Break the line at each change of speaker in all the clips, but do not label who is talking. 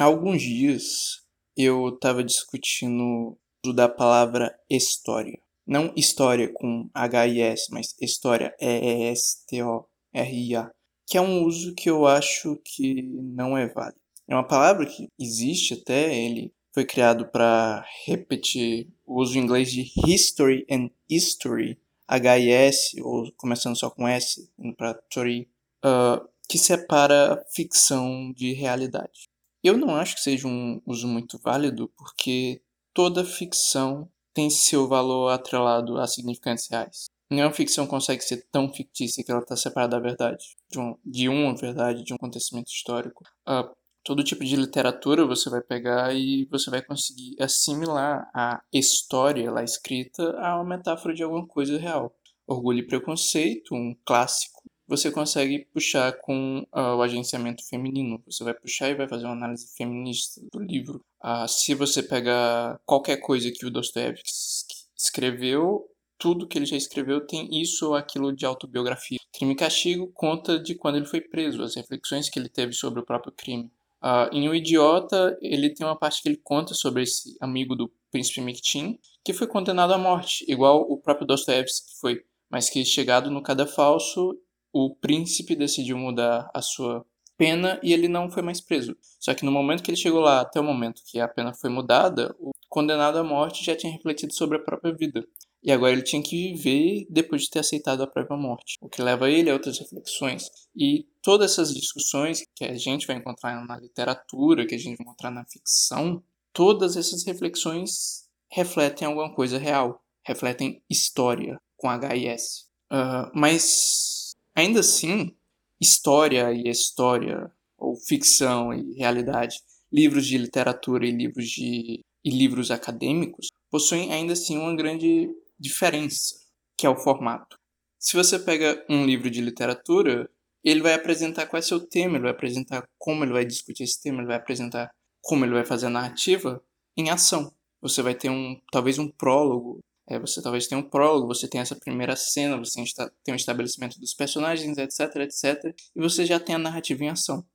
Há alguns dias eu estava discutindo o da palavra história. Não história com H-I-S, mas história E-E-S-T-O-R-I-A. Que é um uso que eu acho que não é válido. É uma palavra que existe até, ele foi criado para repetir o uso em inglês de history and history, H-I-S, ou começando só com S, indo para story, uh, que separa ficção de realidade. Eu não acho que seja um uso muito válido, porque toda ficção tem seu valor atrelado a significantes reais. Nenhuma ficção consegue ser tão fictícia que ela está separada da verdade, de, um, de uma verdade, de um acontecimento histórico. Uh, todo tipo de literatura você vai pegar e você vai conseguir assimilar a história lá escrita a uma metáfora de alguma coisa real. Orgulho e Preconceito, um clássico você consegue puxar com uh, o agenciamento feminino. Você vai puxar e vai fazer uma análise feminista do livro. Uh, se você pegar qualquer coisa que o Dostoevsky escreveu, tudo que ele já escreveu tem isso ou aquilo de autobiografia. Crime e Castigo conta de quando ele foi preso, as reflexões que ele teve sobre o próprio crime. Uh, em O Idiota, ele tem uma parte que ele conta sobre esse amigo do príncipe Miktin, que foi condenado à morte, igual o próprio Dostoevsky foi, mas que chegado no cadafalso o príncipe decidiu mudar a sua pena e ele não foi mais preso. Só que no momento que ele chegou lá, até o momento que a pena foi mudada, o condenado à morte já tinha refletido sobre a própria vida. E agora ele tinha que viver depois de ter aceitado a própria morte, o que leva ele a outras reflexões. E todas essas discussões que a gente vai encontrar na literatura, que a gente vai encontrar na ficção, todas essas reflexões refletem alguma coisa real, refletem história com HIS. Uh, ah, mas Ainda assim, história e história, ou ficção e realidade, livros de literatura e livros, de, e livros acadêmicos, possuem ainda assim uma grande diferença, que é o formato. Se você pega um livro de literatura, ele vai apresentar qual é seu tema, ele vai apresentar como ele vai discutir esse tema, ele vai apresentar como ele vai fazer a narrativa em ação. Você vai ter um talvez um prólogo, é, você talvez tenha um prólogo, você tem essa primeira cena, você tem um estabelecimento dos personagens, etc, etc, e você já tem a narrativa em ação.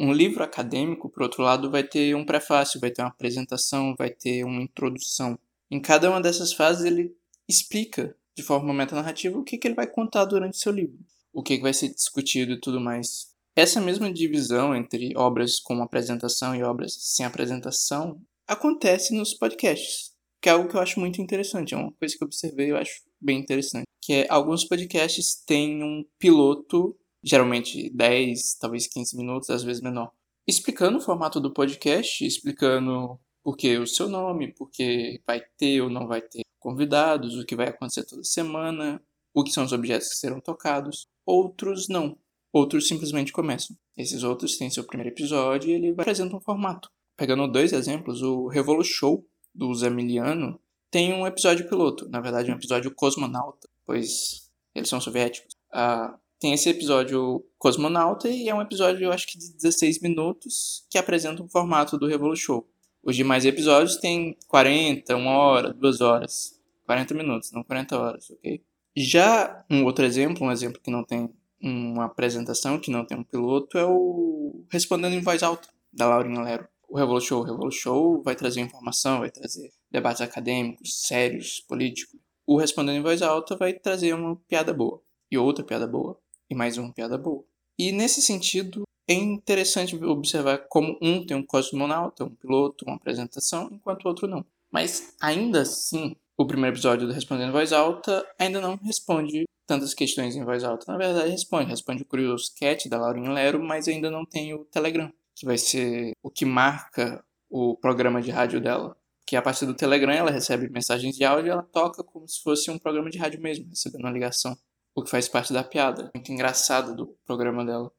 Um livro acadêmico, por outro lado, vai ter um prefácio, vai ter uma apresentação, vai ter uma introdução. Em cada uma dessas fases, ele explica de forma metanarrativa o que, que ele vai contar durante seu livro, o que, que vai ser discutido e tudo mais. Essa mesma divisão entre obras com apresentação e obras sem apresentação acontece nos podcasts que é algo que eu acho muito interessante, é uma coisa que eu observei eu acho bem interessante, que é alguns podcasts têm um piloto, geralmente 10, talvez 15 minutos, às vezes menor, explicando o formato do podcast, explicando por que o seu nome, por que vai ter ou não vai ter convidados, o que vai acontecer toda semana, o que são os objetos que serão tocados. Outros não. Outros simplesmente começam. Esses outros têm seu primeiro episódio e ele apresenta um formato. Pegando dois exemplos, o Revolu Show, do Zamiliano tem um episódio piloto, na verdade um episódio cosmonauta, pois eles são soviéticos. Uh, tem esse episódio cosmonauta e é um episódio, eu acho que de 16 minutos, que apresenta um formato do Revolu Show. Os demais episódios têm 40, 1 hora, 2 horas. 40 minutos, não 40 horas, ok? Já um outro exemplo, um exemplo que não tem uma apresentação, que não tem um piloto, é o Respondendo em Voz Alta, da Laurinha Lero o Revolu Show. O vai trazer informação, vai trazer debates acadêmicos, sérios, políticos. O Respondendo em Voz Alta vai trazer uma piada boa, e outra piada boa, e mais uma piada boa. E nesse sentido, é interessante observar como um tem um cosmonauta, um piloto, uma apresentação, enquanto o outro não. Mas ainda assim, o primeiro episódio do Respondendo em Voz Alta ainda não responde tantas questões em voz alta. Na verdade, responde. Responde o Curious Cat da Laurinha Lero, mas ainda não tem o Telegram que vai ser o que marca o programa de rádio dela. Que a partir do Telegram ela recebe mensagens de áudio e ela toca como se fosse um programa de rádio mesmo, recebendo uma ligação. O que faz parte da piada, muito engraçado do programa dela.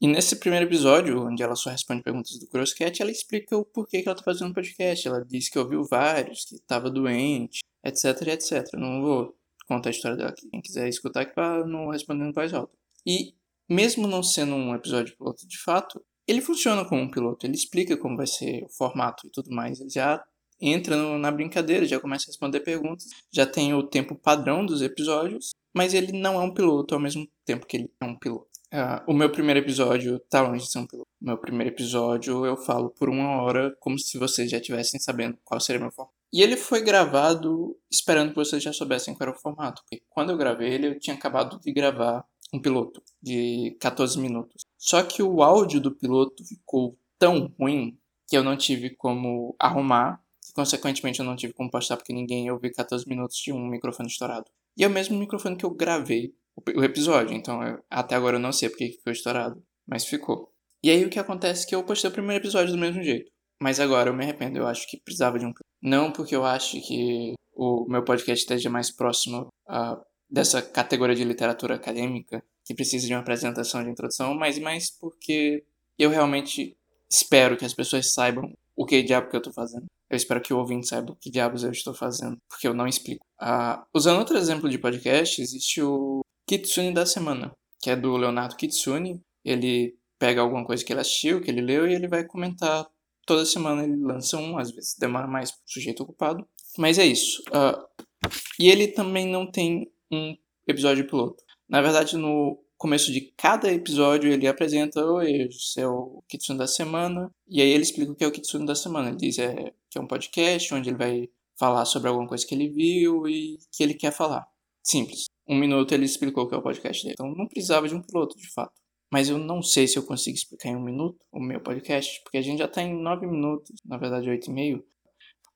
E nesse primeiro episódio, onde ela só responde perguntas do Crosscat, ela explica o porquê que ela tá fazendo um podcast. Ela diz que ouviu vários, que estava doente, etc, etc. Não vou contar a história dela aqui. Quem quiser escutar aqui para não responder no voz alta. E mesmo não sendo um episódio piloto de fato, ele funciona como um piloto, ele explica como vai ser o formato e tudo mais. Ele já entra no, na brincadeira, já começa a responder perguntas, já tem o tempo padrão dos episódios, mas ele não é um piloto ao mesmo tempo que ele é um piloto. Uh, o meu primeiro episódio tá longe de ser um piloto. O meu primeiro episódio eu falo por uma hora como se vocês já estivessem sabendo qual seria o meu formato. E ele foi gravado esperando que vocês já soubessem qual era o formato. Porque quando eu gravei ele, eu tinha acabado de gravar um piloto de 14 minutos. Só que o áudio do piloto ficou tão ruim que eu não tive como arrumar. E, consequentemente, eu não tive como postar porque ninguém ia ouvir 14 minutos de um microfone estourado. E é o mesmo microfone que eu gravei o episódio. Então, eu, até agora eu não sei porque ficou estourado. Mas ficou. E aí o que acontece é que eu postei o primeiro episódio do mesmo jeito. Mas agora eu me arrependo. Eu acho que precisava de um. Não porque eu acho que o meu podcast esteja mais próximo uh, dessa categoria de literatura acadêmica, que precisa de uma apresentação de introdução, mas mais porque eu realmente espero que as pessoas saibam o que diabo que eu estou fazendo. Eu espero que o ouvinte saiba o que diabos eu estou fazendo, porque eu não explico. Uh, usando outro exemplo de podcast, existe o Kitsune da Semana, que é do Leonardo Kitsune. Ele pega alguma coisa que ele assistiu, que ele leu, e ele vai comentar. Toda semana ele lança um, às vezes demora mais pro sujeito ocupado. Mas é isso. Uh, e ele também não tem um episódio piloto. Na verdade, no começo de cada episódio ele apresenta esse é o Kitsune da semana. E aí ele explica o que é o Kitsune da semana. Ele diz é, que é um podcast onde ele vai falar sobre alguma coisa que ele viu e que ele quer falar. Simples. Um minuto ele explicou o que é o podcast dele. Então não precisava de um piloto, de fato. Mas eu não sei se eu consigo explicar em um minuto o meu podcast, porque a gente já está em nove minutos, na verdade oito e meio.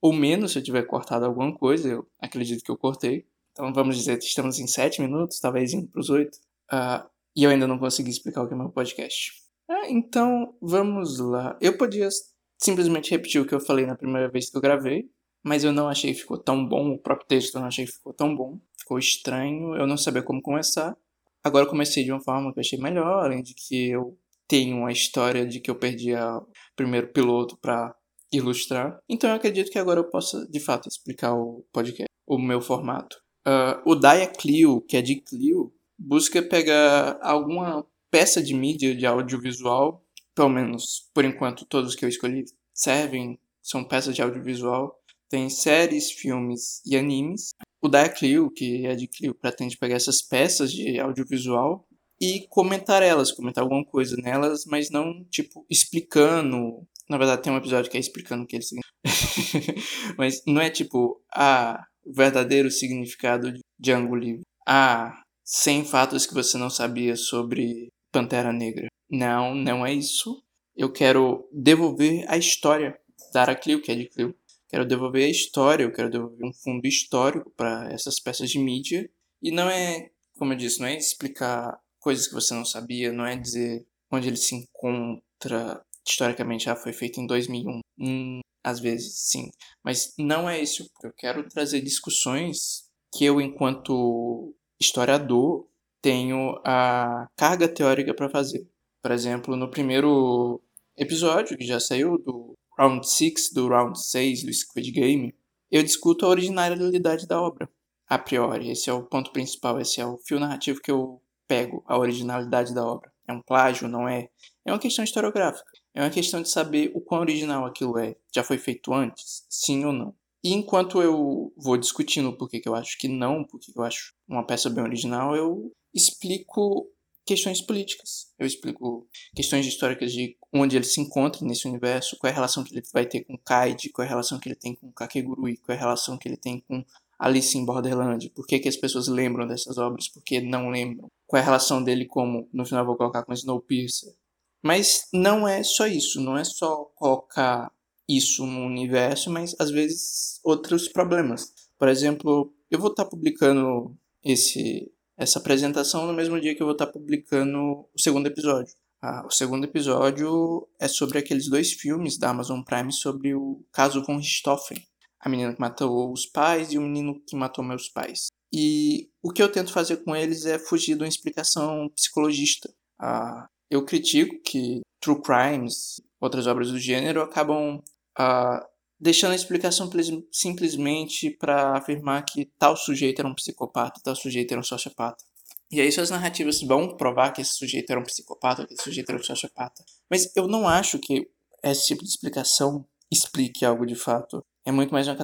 Ou menos se eu tiver cortado alguma coisa, eu acredito que eu cortei. Então vamos dizer que estamos em sete minutos, talvez indo para os oito. Uh, e eu ainda não consegui explicar o que é meu podcast. Ah, então vamos lá. Eu podia simplesmente repetir o que eu falei na primeira vez que eu gravei, mas eu não achei que ficou tão bom. O próprio texto eu não achei que ficou tão bom. Ficou estranho, eu não sabia como começar. Agora comecei de uma forma que eu achei melhor, além de que eu tenho uma história de que eu perdi o primeiro piloto para ilustrar. Então eu acredito que agora eu possa, de fato, explicar o podcast, o meu formato. Uh, o Dia Clio, que é de Clio, busca pegar alguma peça de mídia de audiovisual, pelo menos por enquanto todos que eu escolhi servem, são peças de audiovisual. Tem séries, filmes e animes. O da Clio, que é de Clio, pretende pegar essas peças de audiovisual e comentar elas, comentar alguma coisa nelas, mas não, tipo, explicando. Na verdade, tem um episódio que é explicando o que eles Mas não é tipo, ah, o verdadeiro significado de Django Livre. Ah, 100 fatos que você não sabia sobre Pantera Negra. Não, não é isso. Eu quero devolver a história da Clio, que é de Clio. Quero devolver a história, eu quero devolver um fundo histórico para essas peças de mídia. E não é, como eu disse, não é explicar coisas que você não sabia, não é dizer onde ele se encontra historicamente. Ah, foi feito em 2001. Hum, às vezes, sim. Mas não é isso. Eu quero trazer discussões que eu, enquanto historiador, tenho a carga teórica para fazer. Por exemplo, no primeiro episódio que já saiu do Round 6 do Round 6 do Squid Game, eu discuto a originalidade da obra. A priori, esse é o ponto principal, esse é o fio narrativo que eu pego, a originalidade da obra. É um plágio, não é? É uma questão historiográfica. É uma questão de saber o quão original aquilo é. Já foi feito antes? Sim ou não? E enquanto eu vou discutindo por que eu acho que não, por que eu acho uma peça bem original, eu explico questões políticas. Eu explico questões históricas de onde ele se encontra nesse universo, qual é a relação que ele vai ter com Kaid, qual é a relação que ele tem com Kakegurui, qual é a relação que ele tem com Alice em Borderland, por que, que as pessoas lembram dessas obras, por que não lembram, qual é a relação dele como, no final vou colocar com Snowpiercer. Mas não é só isso, não é só colocar isso no universo, mas às vezes outros problemas. Por exemplo, eu vou estar publicando esse essa apresentação no mesmo dia que eu vou estar publicando o segundo episódio. Ah, o segundo episódio é sobre aqueles dois filmes da Amazon Prime sobre o caso von Richthofen. A menina que matou os pais e o menino que matou meus pais. E o que eu tento fazer com eles é fugir de uma explicação psicologista. Ah, eu critico que true crimes, outras obras do gênero, acabam ah, deixando a explicação simplesmente para afirmar que tal sujeito era um psicopata, tal sujeito era um sociopata. E aí suas narrativas vão provar que esse sujeito era um psicopata, que esse sujeito era um sociopata. Mas eu não acho que esse tipo de explicação explique algo de fato. É muito mais uma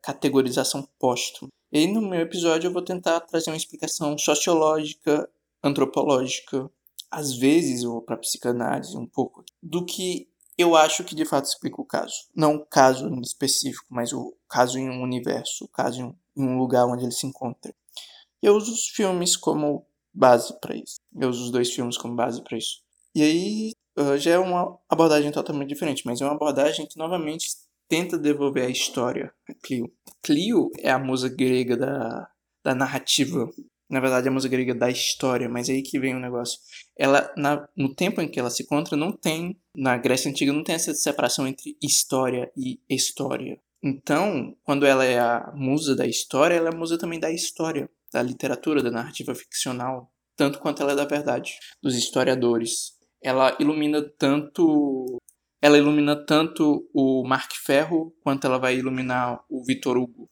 categorização póstuma. E aí no meu episódio eu vou tentar trazer uma explicação sociológica, antropológica, às vezes vou para psicanálise um pouco do que eu acho que de fato explica o caso. Não o caso em específico, mas o caso em um universo, o caso em um lugar onde ele se encontra. Eu uso os filmes como base para isso. Eu uso os dois filmes como base para isso. E aí uh, já é uma abordagem totalmente diferente, mas é uma abordagem que novamente tenta devolver a história a Clio. Clio é a musa grega da, da narrativa na verdade, a música grega da história, mas aí que vem o negócio. Ela, na, no tempo em que ela se encontra, não tem, na Grécia Antiga, não tem essa separação entre história e história. Então, quando ela é a musa da história, ela é a musa também da história, da literatura, da narrativa ficcional, tanto quanto ela é da verdade, dos historiadores. Ela ilumina tanto ela ilumina tanto o Mark Ferro quanto ela vai iluminar o Vitor Hugo,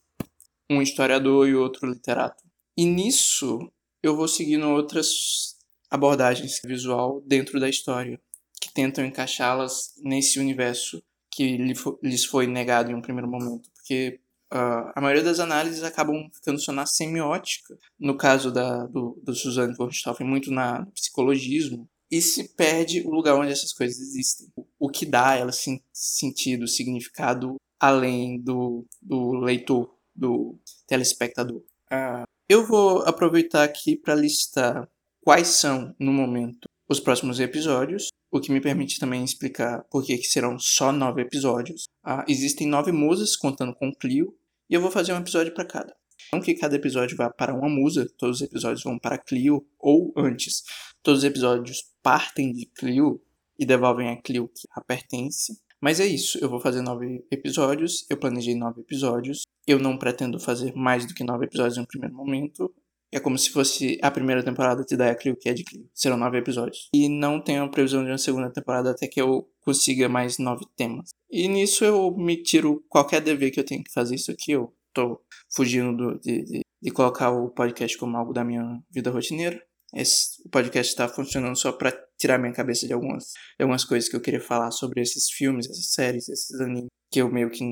um historiador e outro literato. E nisso eu vou seguindo outras abordagens visual dentro da história, que tentam encaixá-las nesse universo que lhes foi negado em um primeiro momento. Porque uh, a maioria das análises acabam ficando só na semiótica, no caso da, do, do Suzanne von Richthofen, muito na, psicologismo, e se perde o lugar onde essas coisas existem. O que dá a elas sentido, significado, além do, do leitor, do telespectador. Uh, eu vou aproveitar aqui para listar quais são, no momento, os próximos episódios, o que me permite também explicar por que serão só nove episódios. Ah, existem nove musas, contando com Clio, e eu vou fazer um episódio para cada. Não que cada episódio vá para uma musa, todos os episódios vão para Clio, ou antes, todos os episódios partem de Clio e devolvem a Clio que a pertence. Mas é isso, eu vou fazer nove episódios, eu planejei nove episódios. Eu não pretendo fazer mais do que nove episódios no primeiro momento. É como se fosse a primeira temporada de Daia Clio, que é de Clio. Serão nove episódios. E não tenho a previsão de uma segunda temporada até que eu consiga mais nove temas. E nisso eu me tiro qualquer dever que eu tenho que fazer isso aqui. Eu tô fugindo do, de, de, de colocar o podcast como algo da minha vida rotineira. Esse, o podcast está funcionando só para tirar minha cabeça de algumas, de algumas coisas que eu queria falar sobre esses filmes, essas séries, esses animes, que eu meio que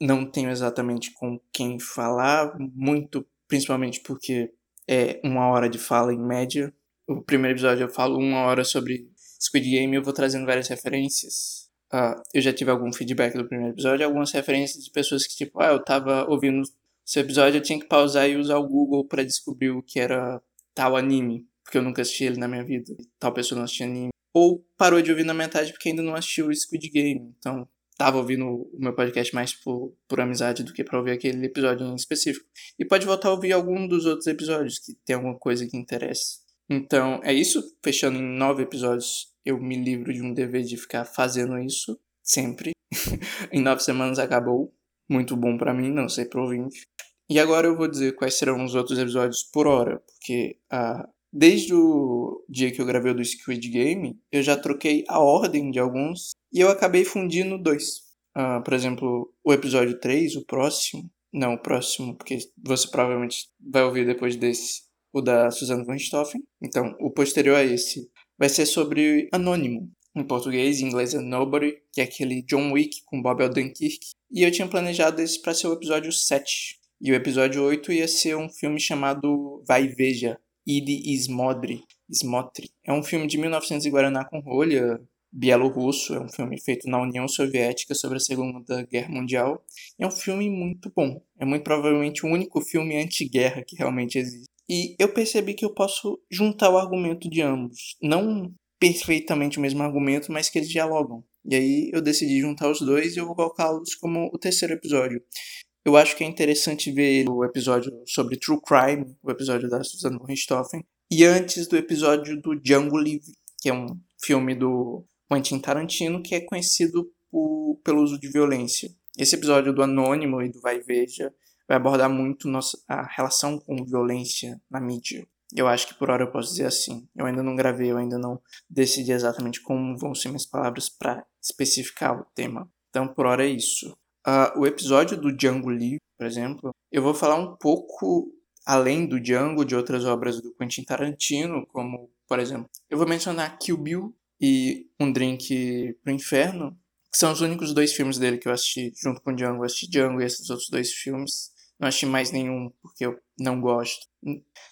não tenho exatamente com quem falar, muito principalmente porque é uma hora de fala em média. O primeiro episódio eu falo uma hora sobre Squid Game e eu vou trazendo várias referências. Uh, eu já tive algum feedback do primeiro episódio, algumas referências de pessoas que, tipo, ah, eu tava ouvindo seu episódio, eu tinha que pausar e usar o Google para descobrir o que era tal anime porque eu nunca assisti ele na minha vida, tal pessoa não assistia anime, ou parou de ouvir na metade porque ainda não assistiu o Squid Game. Então, tava ouvindo o meu podcast mais por, por amizade do que para ouvir aquele episódio em específico. E pode voltar a ouvir algum dos outros episódios que tem alguma coisa que interesse. Então, é isso. Fechando em nove episódios, eu me livro de um dever de ficar fazendo isso sempre. em nove semanas acabou. Muito bom para mim, não sei pro ouvinte. E agora eu vou dizer quais serão os outros episódios por hora, porque a, Desde o dia que eu gravei o do Squid Game, eu já troquei a ordem de alguns e eu acabei fundindo dois. Uh, por exemplo, o episódio 3, o próximo. Não, o próximo, porque você provavelmente vai ouvir depois desse, o da Susanne von Richthofen. Então, o posterior a esse vai ser sobre Anônimo. Em português, em inglês é Nobody, que é aquele John Wick com Bob Odenkirk. E eu tinha planejado esse para ser o episódio 7. E o episódio 8 ia ser um filme chamado Vai Veja, Idi Smodri. Smotri. É um filme de 1900 em Guaraná com rolha, bielorrusso, é um filme feito na União Soviética sobre a Segunda Guerra Mundial. É um filme muito bom. É muito provavelmente o único filme anti-guerra que realmente existe. E eu percebi que eu posso juntar o argumento de ambos. Não perfeitamente o mesmo argumento, mas que eles dialogam. E aí eu decidi juntar os dois e eu vou colocá-los como o terceiro episódio. Eu acho que é interessante ver o episódio sobre True Crime, o episódio da Susan Richthofen, e antes do episódio do Django Livre, que é um filme do Quentin Tarantino que é conhecido por, pelo uso de violência. Esse episódio do Anônimo e do Vai Veja vai abordar muito nossa, a relação com violência na mídia. Eu acho que por hora eu posso dizer assim. Eu ainda não gravei, eu ainda não decidi exatamente como vão ser minhas palavras para especificar o tema. Então, por hora é isso. Uh, o episódio do Django Livre, por exemplo, eu vou falar um pouco além do Django, de outras obras do Quentin Tarantino, como, por exemplo, eu vou mencionar Kill Bill e Um Drink pro Inferno, que são os únicos dois filmes dele que eu assisti junto com Django. Eu assisti Django e esses outros dois filmes. Não assisti mais nenhum porque eu não gosto.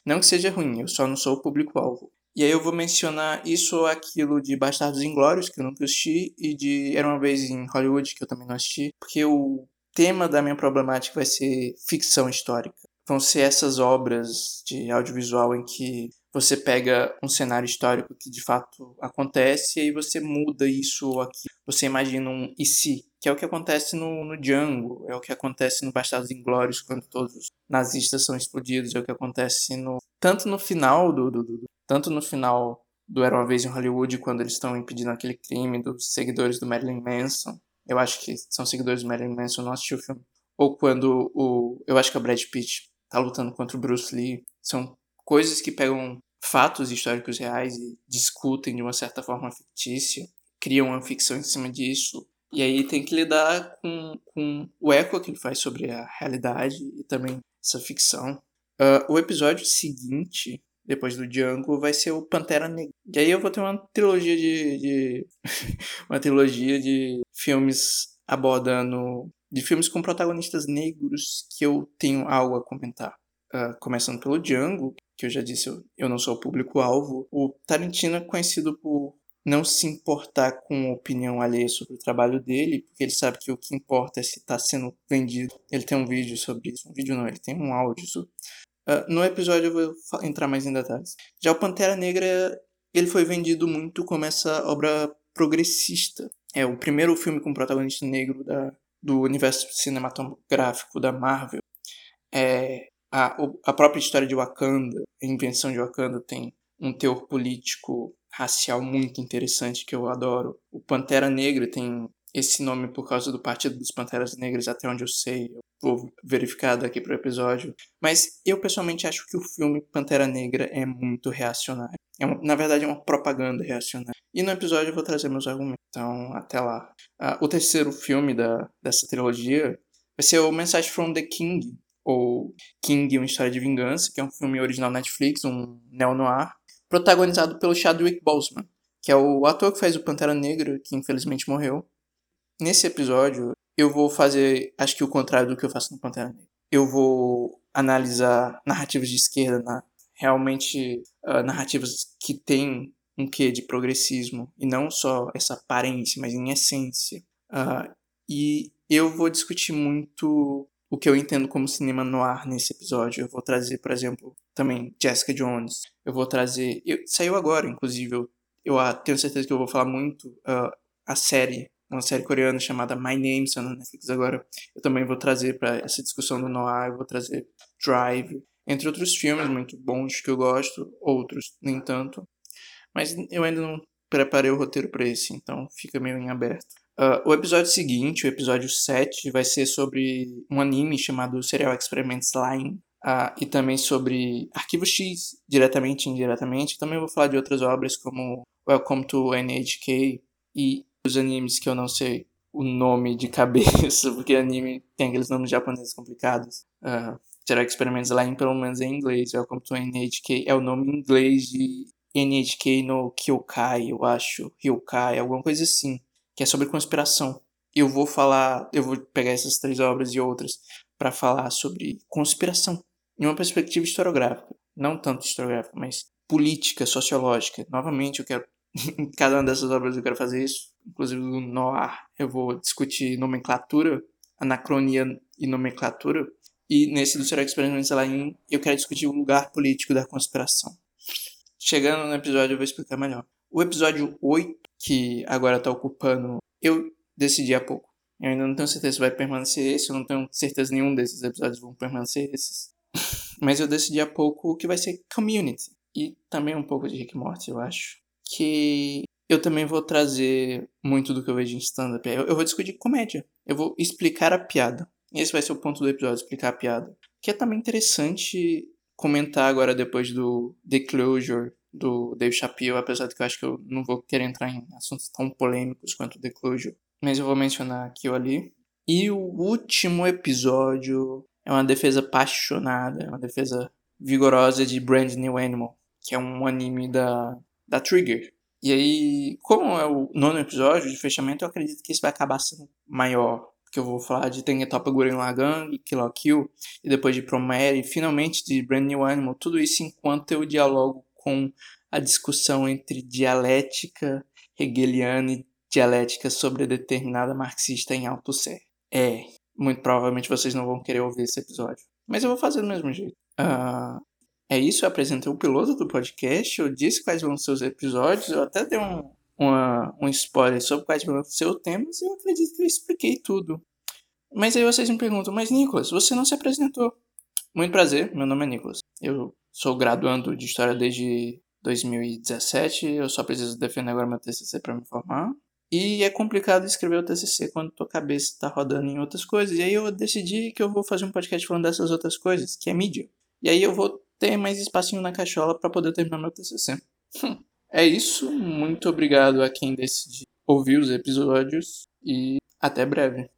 Não que seja ruim, eu só não sou o público-alvo. E aí eu vou mencionar isso ou aquilo de Bastardos Inglórios, que eu nunca assisti, e de Era Uma Vez em Hollywood, que eu também não assisti, porque o tema da minha problemática vai ser ficção histórica. Vão ser essas obras de audiovisual em que você pega um cenário histórico que de fato acontece e aí você muda isso ou aquilo. Você imagina um e se, que é o que acontece no, no Django, é o que acontece no Bastardos Inglórios, quando todos os nazistas são explodidos, é o que acontece no tanto no final do, do, do tanto no final do Era Uma Vez em Hollywood, quando eles estão impedindo aquele crime dos seguidores do Marilyn Manson. Eu acho que são seguidores do Marilyn Manson, não assisti o filme. Ou quando o. Eu acho que é o Brad Pitt tá lutando contra o Bruce Lee. São coisas que pegam fatos históricos reais e discutem de uma certa forma fictícia, criam uma ficção em cima disso. E aí tem que lidar com, com o eco que ele faz sobre a realidade e também essa ficção. Uh, o episódio seguinte depois do Django, vai ser o Pantera Negra. E aí eu vou ter uma trilogia de. de uma trilogia de filmes abordando. de filmes com protagonistas negros que eu tenho algo a comentar. Uh, começando pelo Django, que eu já disse, eu, eu não sou o público-alvo. O Tarantino é conhecido por não se importar com a opinião alheia sobre o trabalho dele, porque ele sabe que o que importa é se está sendo vendido. Ele tem um vídeo sobre isso. Um vídeo não, ele tem um áudio sobre, Uh, no episódio eu vou entrar mais em detalhes. Já o Pantera Negra, ele foi vendido muito como essa obra progressista. É o primeiro filme com protagonista negro da, do universo cinematográfico da Marvel. É, a, a própria história de Wakanda, a invenção de Wakanda tem um teor político racial muito interessante que eu adoro. O Pantera Negra tem esse nome por causa do Partido dos Panteras Negras, até onde eu sei. Eu vou verificar daqui pro episódio. Mas eu pessoalmente acho que o filme Pantera Negra é muito reacionário. É uma, na verdade, é uma propaganda reacionária. E no episódio eu vou trazer meus argumentos. Então, até lá. Uh, o terceiro filme da, dessa trilogia vai ser o Message from the King, ou King, Uma História de Vingança, que é um filme original Netflix, um neo-noir, protagonizado pelo Chadwick Boseman, que é o ator que faz o Pantera Negra, que infelizmente morreu. Nesse episódio, eu vou fazer, acho que o contrário do que eu faço no Pantera Negra. Eu vou analisar narrativas de esquerda, na, realmente uh, narrativas que têm um quê de progressismo, e não só essa aparência, mas em essência. Uh, e eu vou discutir muito o que eu entendo como cinema noir nesse episódio. Eu vou trazer, por exemplo, também Jessica Jones. Eu vou trazer. Eu, saiu agora, inclusive. Eu, eu tenho certeza que eu vou falar muito uh, a série uma série coreana chamada My Name, sendo na Netflix agora. Eu também vou trazer para essa discussão do noir, eu vou trazer Drive, entre outros filmes muito bons que eu gosto, outros nem tanto. Mas eu ainda não preparei o roteiro para esse, então fica meio em aberto. Uh, o episódio seguinte, o episódio 7, vai ser sobre um anime chamado Serial Experiments Line. Uh, e também sobre Arquivo X, diretamente e indiretamente. Também vou falar de outras obras como Welcome to NHK e os animes que eu não sei o nome de cabeça, porque anime tem aqueles nomes japoneses complicados. Uh, Será Experimentos lá em pelo menos em inglês. Welcome to NHK é o nome em inglês de NHK no Kyokai, eu acho. Ryokai, alguma coisa assim. Que é sobre conspiração. Eu vou falar, eu vou pegar essas três obras e outras para falar sobre conspiração. Em uma perspectiva historiográfica. Não tanto historiográfica, mas política, sociológica. Novamente, eu quero. em cada uma dessas obras eu quero fazer isso inclusive do Noir, eu vou discutir nomenclatura, anacronia e nomenclatura. E nesse do Serial Experiments Line, eu quero discutir o lugar político da conspiração. Chegando no episódio, eu vou explicar melhor. O episódio 8, que agora está ocupando, eu decidi há pouco. Eu ainda não tenho certeza se vai permanecer esse, eu não tenho certeza nenhum desses episódios vão permanecer esses. Mas eu decidi há pouco que vai ser Community. E também um pouco de Rick Morty, eu acho. Que eu também vou trazer muito do que eu vejo em stand-up. Eu, eu vou discutir comédia. Eu vou explicar a piada. Esse vai ser o ponto do episódio, explicar a piada. Que é também interessante comentar agora depois do The Closure do Dave Chappelle, apesar de que eu acho que eu não vou querer entrar em assuntos tão polêmicos quanto The Closure. Mas eu vou mencionar aqui ou ali. E o último episódio é uma defesa apaixonada, uma defesa vigorosa de Brand New Animal, que é um anime da, da Trigger, e aí, como é o nono episódio de fechamento, eu acredito que esse vai acabar sendo maior. Porque eu vou falar de Tengetoppa Gurren Lagann, Kill la Kill, e depois de Promare, e finalmente de Brand New Animal. Tudo isso enquanto eu dialogo com a discussão entre dialética hegeliana e dialética sobre determinada marxista em alto sé. É, muito provavelmente vocês não vão querer ouvir esse episódio. Mas eu vou fazer do mesmo jeito. Uh, é isso, eu apresentei o piloto do podcast, eu disse quais vão ser os episódios, eu até dei um, uma, um spoiler sobre quais vão ser os temas e eu acredito que eu expliquei tudo. Mas aí vocês me perguntam, mas Nicolas, você não se apresentou. Muito prazer, meu nome é Nicolas. Eu sou graduando de História desde 2017, eu só preciso defender agora meu TCC para me formar. E é complicado escrever o TCC quando tua cabeça tá rodando em outras coisas. E aí eu decidi que eu vou fazer um podcast falando dessas outras coisas, que é mídia. E aí eu vou ter mais espacinho na cachola para poder terminar meu TCC. é isso. Muito obrigado a quem decidiu ouvir os episódios e até breve.